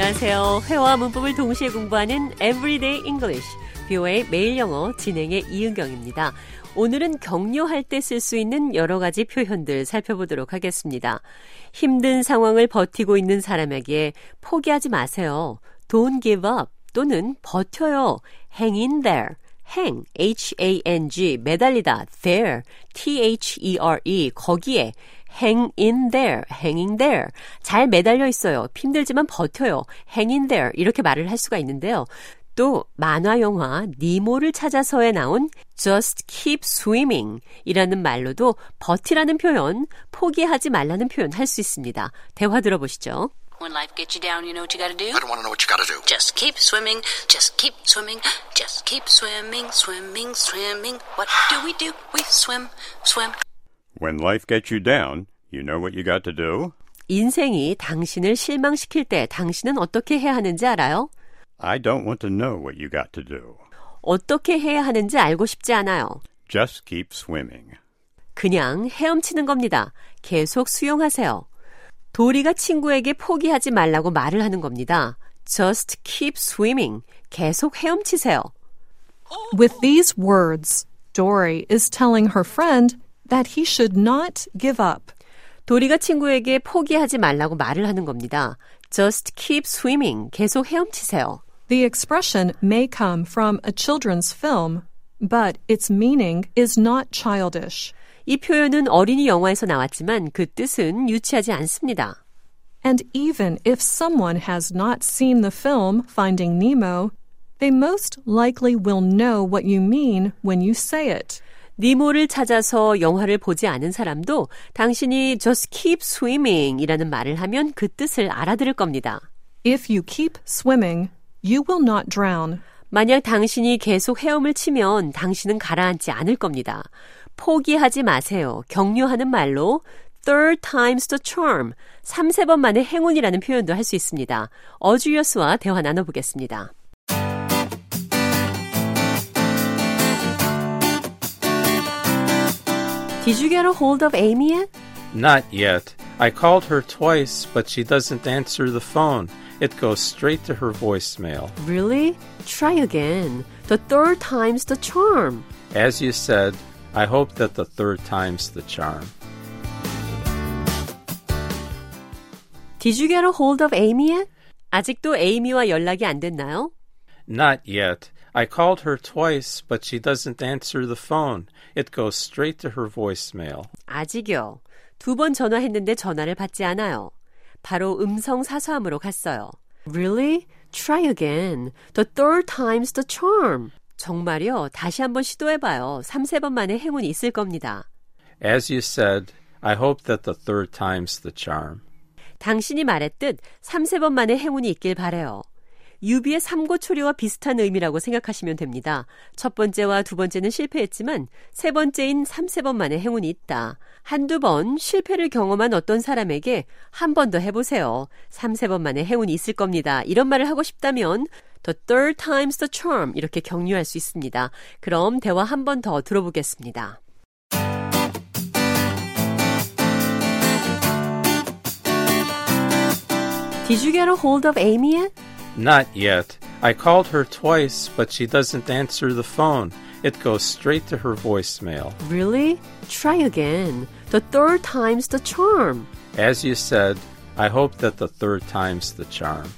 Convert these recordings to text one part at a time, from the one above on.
안녕하세요. 회화 문법을 동시에 공부하는 Everyday English, 뷰의 매일 영어 진행의 이은경입니다. 오늘은 격려할 때 쓸 수 있는 여러 가지 표현들 살펴보도록 하겠습니다. 힘든 상황을 버티고 있는 사람에게 포기하지 마세요. Don't give up 또는 버텨요. Hang in there. Hang, h-a-n-g, 매달리다, there, t-h-e-r-e, 거기에, hang in there, hanging there. 잘 매달려 있어요. 힘들지만 버텨요. hang in there. 이렇게 말을 할 수가 있는데요. 또 만화 영화 니모를 찾아서에 나온 just keep swimming 이라는 말로도 버티라는 표현, 포기하지 말라는 표현 할 수 있습니다. 대화 들어보시죠. When life gets you down, you know what you gotta do? I don't want to know what you got to do. Just keep swimming, just keep swimming, just keep swimming, swimming, swimming. What do we do? We swim, swim. When life gets you down, you know what you got to do? 인생이 당신을 실망시킬 때 당신은 어떻게 해야 하는지 알아요? I don't want to know what you got to do. 어떻게 해야 하는지 알고 싶지 않아요. Just keep swimming. 그냥 헤엄치는 겁니다. 계속 수영하세요. 도리가 친구에게 포기하지 말라고 말을 하는 겁니다. Just keep swimming. 계속 헤엄치세요. With these words, Dory is telling her friend that he should not give up. 도리가 친구에게 포기하지 말라고 말을 하는 겁니다. Just keep swimming. 계속 헤엄치세요. The expression may come from a children's film, but its meaning is not childish. 이 표현은 어린이 영화에서 나왔지만 그 뜻은 유치하지 않습니다. And even if someone has not seen the film Finding Nemo, they most likely will know what you mean when you say it. 니모를 찾아서 영화를 보지 않은 사람도 당신이 just keep swimming 이라는 말을 하면 그 뜻을 알아들을 겁니다. If you keep swimming, you will not drown. 만약 당신이 계속 헤엄을 치면 당신은 가라앉지 않을 겁니다. 포기하지 마세요. 격려하는 말로 third time's the charm, 3, 세 번 만의 행운이라는 표현도 할 수 있습니다. 어주여스와 대화 나눠보겠습니다. Did you get a hold of Amy yet? Not yet. I called her twice, but she doesn't answer the phone. It goes straight to her voicemail. Really? Try again. The third time's the charm. As you said, I hope that the third time's the charm. Did you get a hold of Amy yet? 아직도 에이미와 연락이 안 됐나요? Not yet. I called her twice, but she doesn't answer the phone. It goes straight to her voicemail. 아직요. 두 번 전화했는데 전화를 받지 않아요. 바로 음성 사서함으로 갔어요. Really? Try again. The third time's the charm. 정말요? 다시 한번 시도해봐요. 3, 세번 만에 행운이 있을 겁니다. As you said, I hope that the third time's the charm. 당신이 말했듯 3, 세번 만에 행운이 있길 바래요. 유비의 삼고초려와 비슷한 의미라고 생각하시면 됩니다. 첫 번째와 두 번째는 실패했지만 세 번째인 3, 세번 만에 행운이 있다. 한두 번 실패를 경험한 어떤 사람에게 한 번 더 해보세요. 3, 세번 만에 행운이 있을 겁니다. 이런 말을 하고 싶다면 The third time's the charm 이렇게 격려할 수 있습니다. 그럼 대화 한 번 더 들어보겠습니다. Did you get a hold of Amy yet? Not yet. I called her twice, but she doesn't answer the phone. It goes straight to her voicemail. Really? Try again. The third time's the charm. As you said, I hope that the third time's the charm.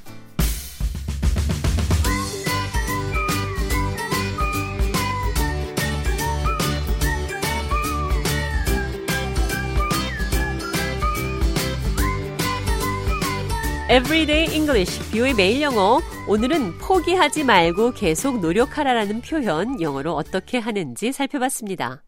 Everyday English, 뷰의 매일 영어. 오늘은 포기하지 말고 계속 노력하라라는 표현 영어로 어떻게 하는지 살펴봤습니다.